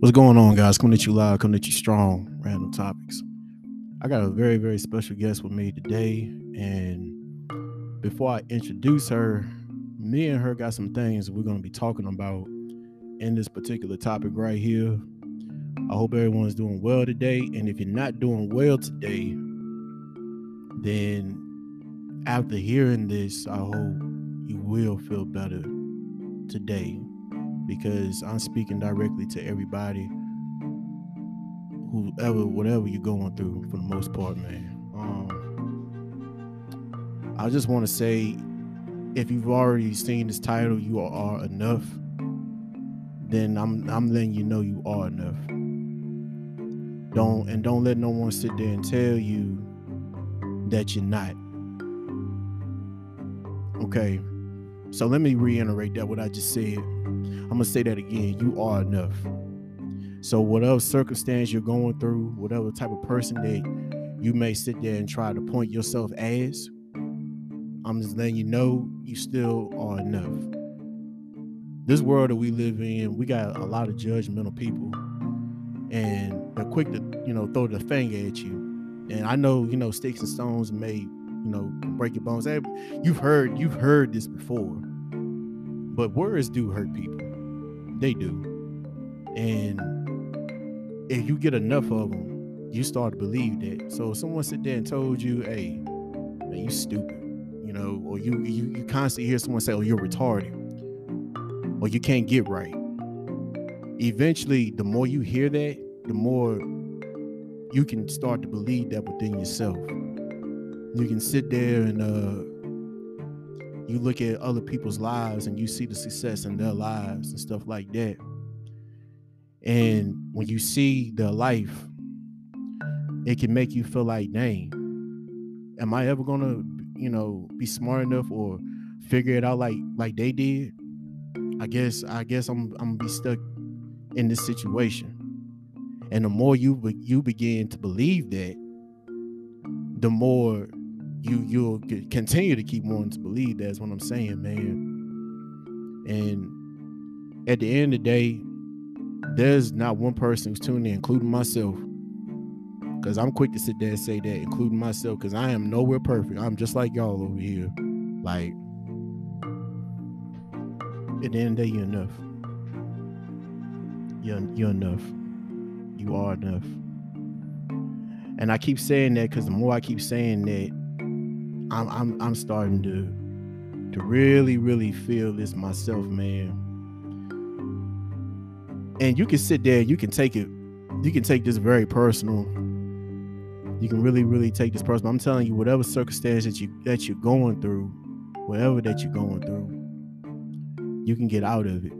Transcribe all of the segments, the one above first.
What's going on, guys? Coming at you live, coming at you strong. Random topics. I got a very, very special guest with me today. And before I introduce her, me and her got some things we're going to be talking about in this particular topic right here. I hope everyone's doing well today. And if you're not doing well today, then after hearing this, I hope you will feel better today because I'm speaking directly to everybody, whoever, whatever you're going through for the most part, man. Um, I just want to say, if you've already seen this title, you are enough. Then I'm I'm letting you know you are enough. Don't and don't let no one sit there and tell you that you're not. Okay, so let me reiterate that what I just said. I'm gonna say that again. You are enough. So whatever circumstance you're going through, whatever type of person that you may sit there and try to point yourself as, I'm just letting you know you still are enough. This world that we live in, we got a lot of judgmental people, and they're quick to, you know, throw the finger at you. And I know, you know, sticks and stones may, you know, break your bones. You've heard, you've heard this before, but words do hurt people. They do. And if you get enough of them, you start to believe that. So if someone sit there and told you, hey, man, you stupid, you know, or you you, you constantly hear someone say, oh, you're retarded, or you can't get right. Eventually, the more you hear that, the more you can start to believe that within yourself. You can sit there and uh you look at other people's lives and you see the success in their lives and stuff like that. And when you see their life, it can make you feel like, dang, am I ever gonna, you know, be smart enough or figure it out like like they did? I guess I guess I'm I'm gonna be stuck in this situation. And the more you you begin to believe that, the more you you'll continue to keep wanting to believe. That's what i'm saying man. And at the end of the day there's not one person who's tuning in including myself. Because i'm quick to sit there and say that including myself because i am nowhere perfect. I'm just like y'all over here. Like at the end of the day you're enough. You're, you're enough. You are enough. And i keep saying that because the more i keep saying that I'm I'm I'm starting to to really really feel this myself, man. And you can sit there, you can take it, you can take this very personal. You can really really take this personal. I'm telling you, whatever circumstance that you that you're going through, whatever that you're going through, you can get out of it.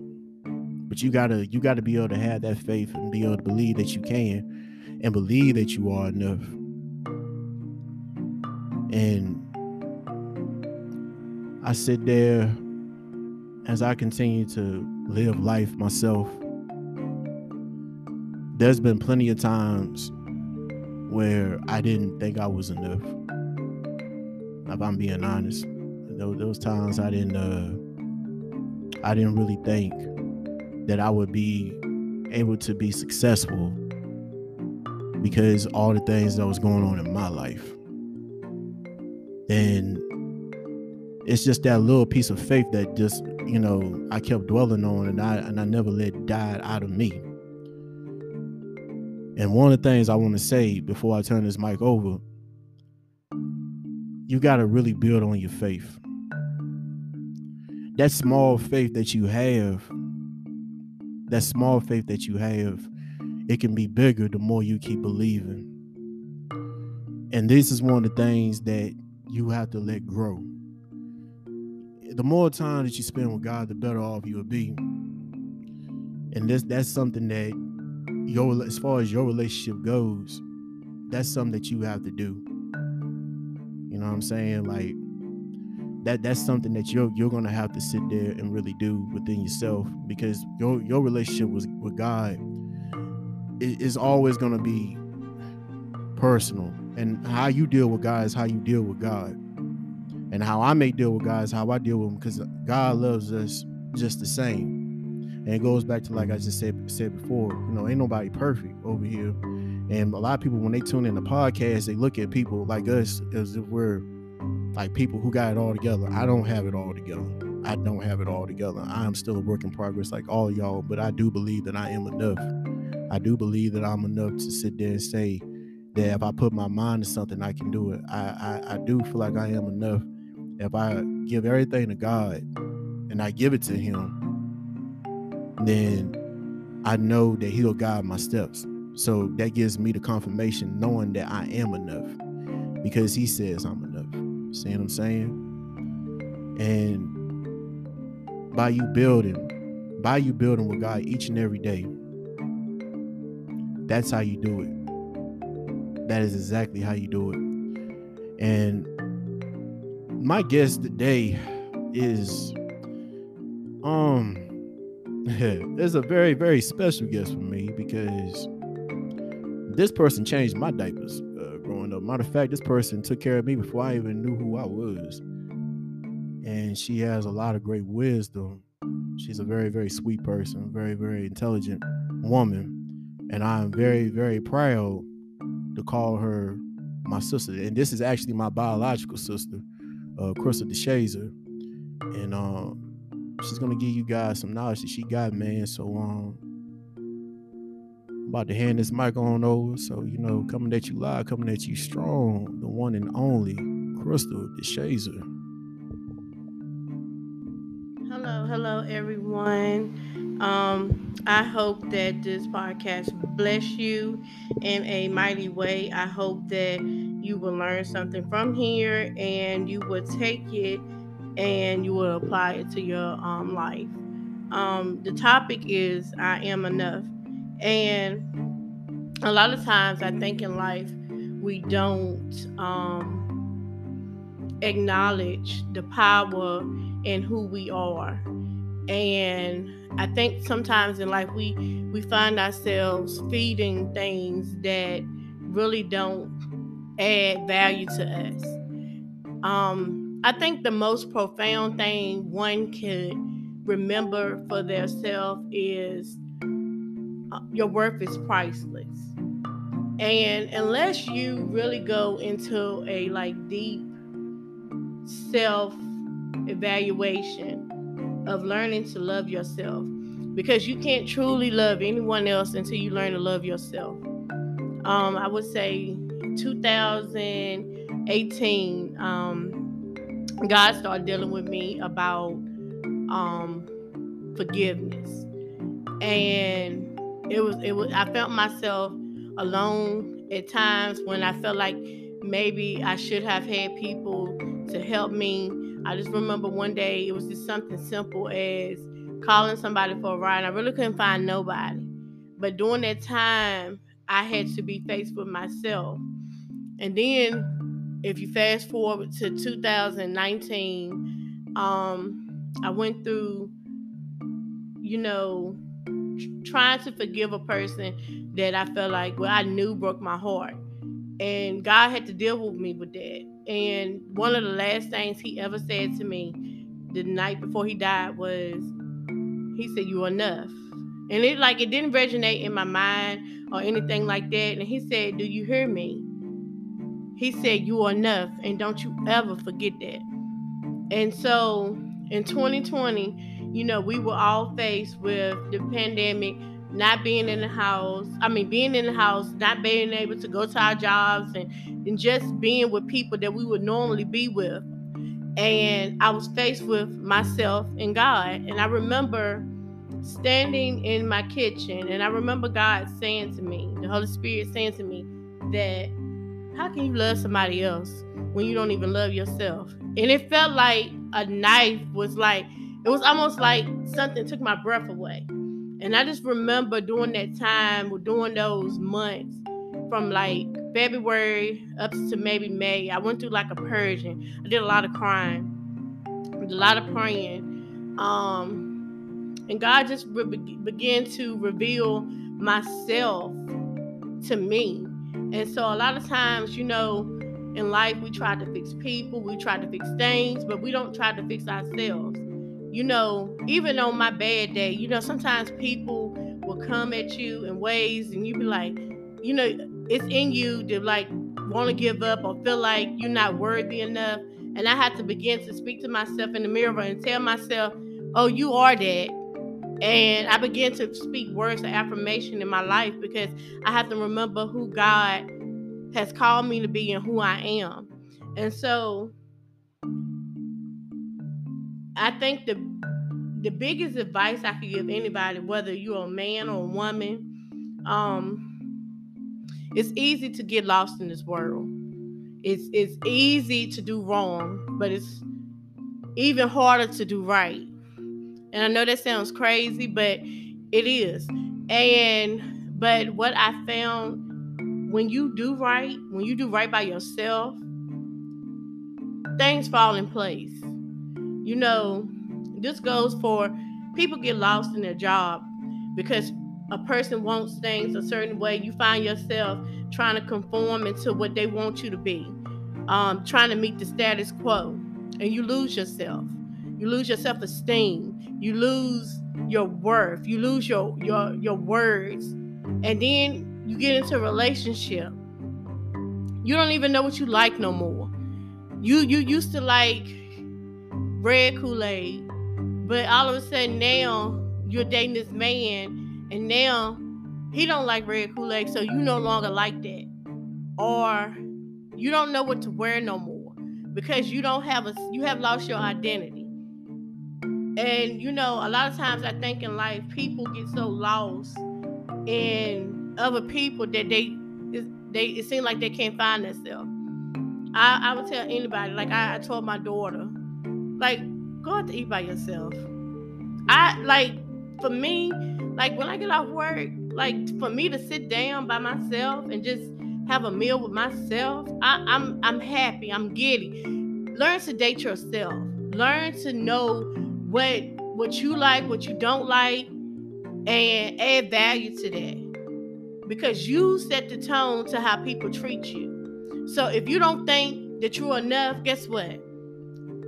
But you gotta you gotta be able to have that faith and be able to believe that you can, and believe that you are enough. And I sit there as I continue to live life myself. There's been plenty of times where I didn't think I was enough. If I'm being honest, those, times I didn't, uh, I didn't really think that I would be able to be successful because all the things that was going on in my life. And it's just that little piece of faith that just you know I kept dwelling on and I and I never let die out of me. And one of the things I want to say before I turn this mic over, you got to really build on your faith. That small faith that you have, that small faith that you have, it can be bigger the more you keep believing. And this is one of the things that you have to let grow the more time that you spend with God, the better off you will be. And this that's something that your as far as your relationship goes, that's something that you have to do. You know what I'm saying? Like that that's something that you're you're gonna have to sit there and really do within yourself because your your relationship with, with God is always gonna be personal. And how you deal with God is how you deal with God and how I may deal with God is how I deal with them because God loves us just the same. And it goes back to like I just said said before, you know, ain't nobody perfect over here. And a lot of people when they tune in the podcast, they look at people like us as if we're like people who got it all together. I don't have it all together. I don't have it all together. I am still a work in progress like all y'all, but I do believe that I am enough. I do believe that I'm enough to sit there and say that if I put my mind to something, I can do it. I, I, I do feel like I am enough. If I give everything to God and I give it to Him, then I know that He'll guide my steps. So that gives me the confirmation knowing that I am enough because He says I'm enough. See what I'm saying? And by you building, by you building with God each and every day, that's how you do it. That is exactly how you do it. And my guest today is um it's a very very special guest for me because this person changed my diapers uh, growing up. Matter of fact, this person took care of me before I even knew who I was. And she has a lot of great wisdom. She's a very very sweet person, very very intelligent woman, and I'm very very proud to call her my sister. And this is actually my biological sister, uh, Crystal Deshazor. And um she's gonna give you guys some knowledge that she got, man. So um I'm about to hand this mic on over. So, you know, coming at you live, coming at you strong, the one and only Crystal Deshazor. Hello, hello everyone. Um, I hope that this podcast bless you in a mighty way. I hope that you will learn something from here and you will take it and you will apply it to your um, life. Um, the topic is I am enough. And a lot of times I think in life we don't um, acknowledge the power in who we are. And I think sometimes in life we we find ourselves feeding things that really don't add value to us. Um, I think the most profound thing one could remember for themselves is uh, your worth is priceless. And unless you really go into a like deep self evaluation of learning to love yourself, because you can't truly love anyone else until you learn to love yourself. Um, I would say 2018. Um, God started dealing with me about um forgiveness. And it was it was I felt myself alone at times when I felt like maybe I should have had people to help me. I just remember one day it was just something simple as calling somebody for a ride. I really couldn't find nobody. But during that time, I had to be faced with myself. And then if you fast forward to 2019, um, I went through, you know, trying to forgive a person that I felt like, well, I knew broke my heart. And God had to deal with me with that. And one of the last things he ever said to me the night before he died was, he said, You are enough. And it like it didn't resonate in my mind or anything like that. And he said, Do you hear me? He said, You are enough, and don't you ever forget that. And so in 2020, you know, we were all faced with the pandemic, not being in the house. I mean, being in the house, not being able to go to our jobs, and, and just being with people that we would normally be with. And I was faced with myself and God. And I remember standing in my kitchen, and I remember God saying to me, the Holy Spirit saying to me, that how can you love somebody else when you don't even love yourself? And it felt like a knife was like, it was almost like something took my breath away. And I just remember during that time, during those months, from like February up to maybe May, I went through like a purging. I did a lot of crying, a lot of praying. Um, and God just re- began to reveal myself to me and so a lot of times, you know, in life we try to fix people, we try to fix things, but we don't try to fix ourselves. you know, even on my bad day, you know, sometimes people will come at you in ways and you be like, you know, it's in you to like want to give up or feel like you're not worthy enough. And I had to begin to speak to myself in the mirror and tell myself, oh, you are that. And I began to speak words of affirmation in my life because I have to remember who God has called me to be and who I am. And so I think the the biggest advice I could give anybody, whether you're a man or a woman, um, it's easy to get lost in this world. It's it's easy to do wrong, but it's even harder to do right. And I know that sounds crazy, but it is. And but what I found when you do right, when you do right by yourself, things fall in place you know, this goes for people get lost in their job because a person wants things a certain way. You find yourself trying to conform into what they want you to be, um, trying to meet the status quo, and you lose yourself. You lose your self esteem. You lose your worth. You lose your your your words, and then you get into a relationship. You don't even know what you like no more. You you used to like red Kool-Aid. But all of a sudden now you're dating this man and now he don't like red Kool-Aid, so you no longer like that. Or you don't know what to wear no more because you don't have a you have lost your identity. And you know, a lot of times I think in life people get so lost in other people that they they it seems like they can't find themselves. I, I would tell anybody, like I, I told my daughter, like, go out to eat by yourself. I like for me, like when I get off work, like for me to sit down by myself and just have a meal with myself, I, I'm I'm happy. I'm giddy. Learn to date yourself. Learn to know what what you like, what you don't like, and add value to that. Because you set the tone to how people treat you. So if you don't think that you're enough, guess what?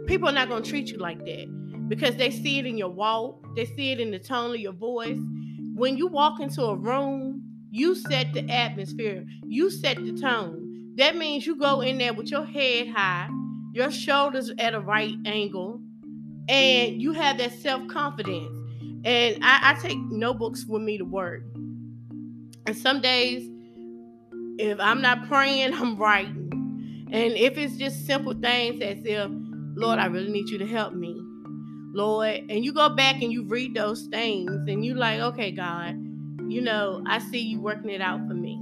people are not to treat you like that because they see it in your walk, they see it in the tone of your voice. When you walk into a room, you set the atmosphere, you set the tone. That means you go in there with your head high, your shoulders at a right angle, and you have that self confidence. And I, I take notebooks with me to work. And some days, if I'm not praying, I'm writing. And if it's just simple things as if Lord, I really need you to help me. Lord, and you go back and you read those things and you like, okay, God, you know, I see you working it out for me.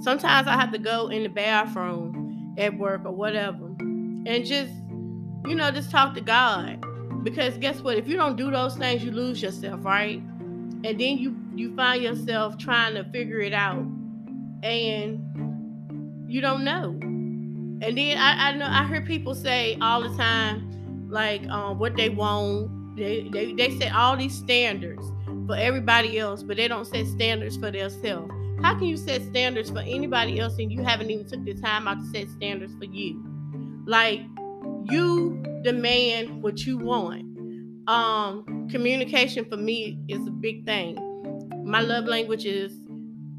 Sometimes I have to go in the bathroom at work or whatever and just, you know, just talk to God. Because guess what? If you don't do those things, you lose yourself, right? And then you you find yourself trying to figure it out and you don't know. And then I, I know I hear people say all the time, like um, what they want. They, they they set all these standards for everybody else, but they don't set standards for themselves. How can you set standards for anybody else and you haven't even took the time out to set standards for you? Like you demand what you want. Um, communication for me is a big thing. My love language is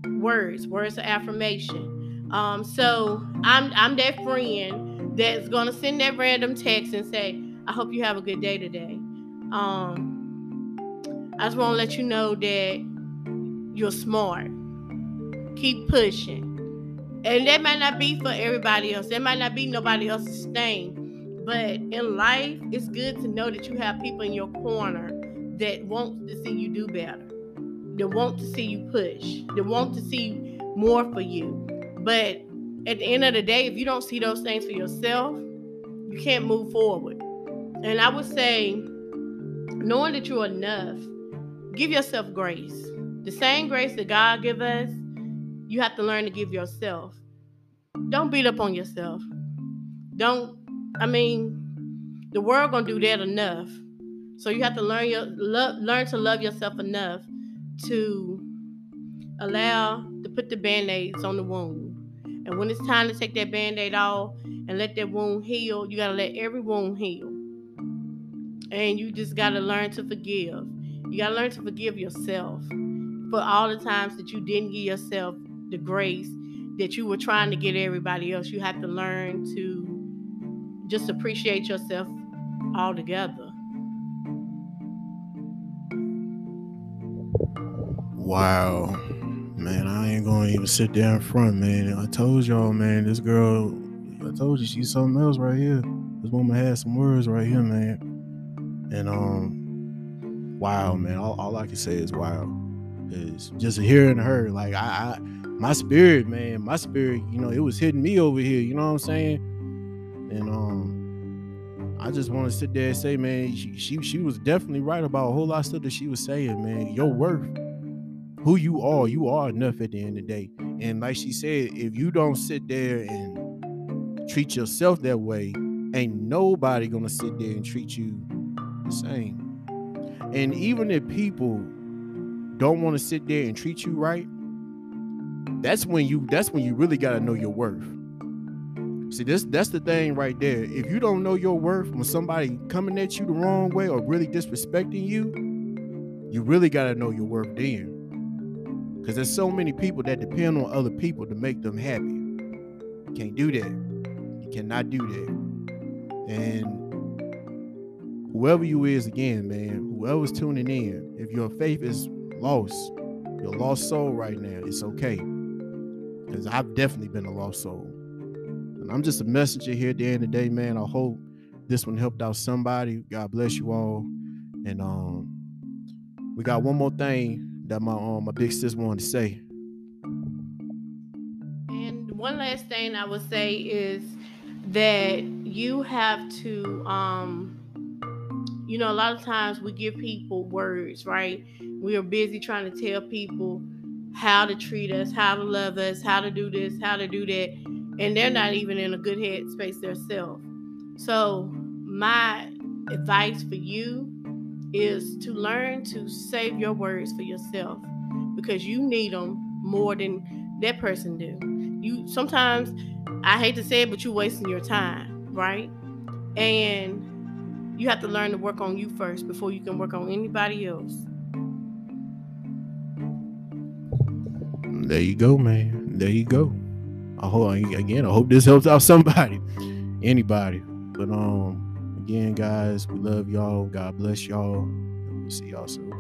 words, words of affirmation. Um, so I'm I'm that friend that's gonna send that random text and say, I hope you have a good day today. Um, I just want to let you know that you're smart. Keep pushing. And that might not be for everybody else. That might not be nobody else's thing. But in life, it's good to know that you have people in your corner that want to see you do better. That want to see you push. That want to see more for you. But at the end of the day, if you don't see those things for yourself, you can't move forward. And I would say, knowing that you're enough, give yourself grace. The same grace that God give us, you have to learn to give yourself. Don't beat up on yourself. Don't. I mean, the world gonna do that enough. So you have to learn your love, learn to love yourself enough to allow to put the band-aids on the wound and when it's time to take that band aid off and let that wound heal, you got to let every wound heal. And you just got to learn to forgive. You got to learn to forgive yourself for all the times that you didn't give yourself the grace that you were trying to get everybody else. You have to learn to just appreciate yourself altogether. Wow. Man, I ain't gonna even sit there in front, man. I told y'all, man, this girl, I told you she's something else right here. This woman has some words right here, man. And um, wow, man. All, all I can say is wow. Is just hearing her, like I, I my spirit, man, my spirit, you know, it was hitting me over here, you know what I'm saying? And um I just want to sit there and say, man, she, she she was definitely right about a whole lot of stuff that she was saying, man. Your worth, who you are, you are enough at the end of the day. And like she said, if you don't sit there and treat yourself that way, ain't nobody gonna sit there and treat you the same. And even if people don't want to sit there and treat you right, that's when you that's when you really got to know your worth. See, this that's the thing right there. If you don't know your worth when somebody coming at you the wrong way or really disrespecting you, you really got to know your worth then. Because there's so many people that depend on other people to make them happy. You can't do that. You cannot do that. And whoever you is again, man, whoever's tuning in, if your faith is lost, your lost soul right now, it's okay because I've definitely been a lost soul. I'm just a messenger here at the end of the day, man. I hope this one helped out somebody. God bless you all. And um, we got one more thing that my um my big sis wanted to say. And one last thing I would say is that you have to um you know a lot of times we give people words right we are busy trying to tell people how to treat us, how to love us, how to do this, how to do that, and they're not even in a good headspace themselves. So, my advice for you is to learn to save your words for yourself because you need them more than that person do. You sometimes I hate to say it, but you're wasting your time, right? And you have to learn to work on you first before you can work on anybody else. there you go, man. There you go. I hope again. I hope this helps out somebody, anybody. But um, again, guys, we love y'all. God bless y'all. We'll see y'all soon.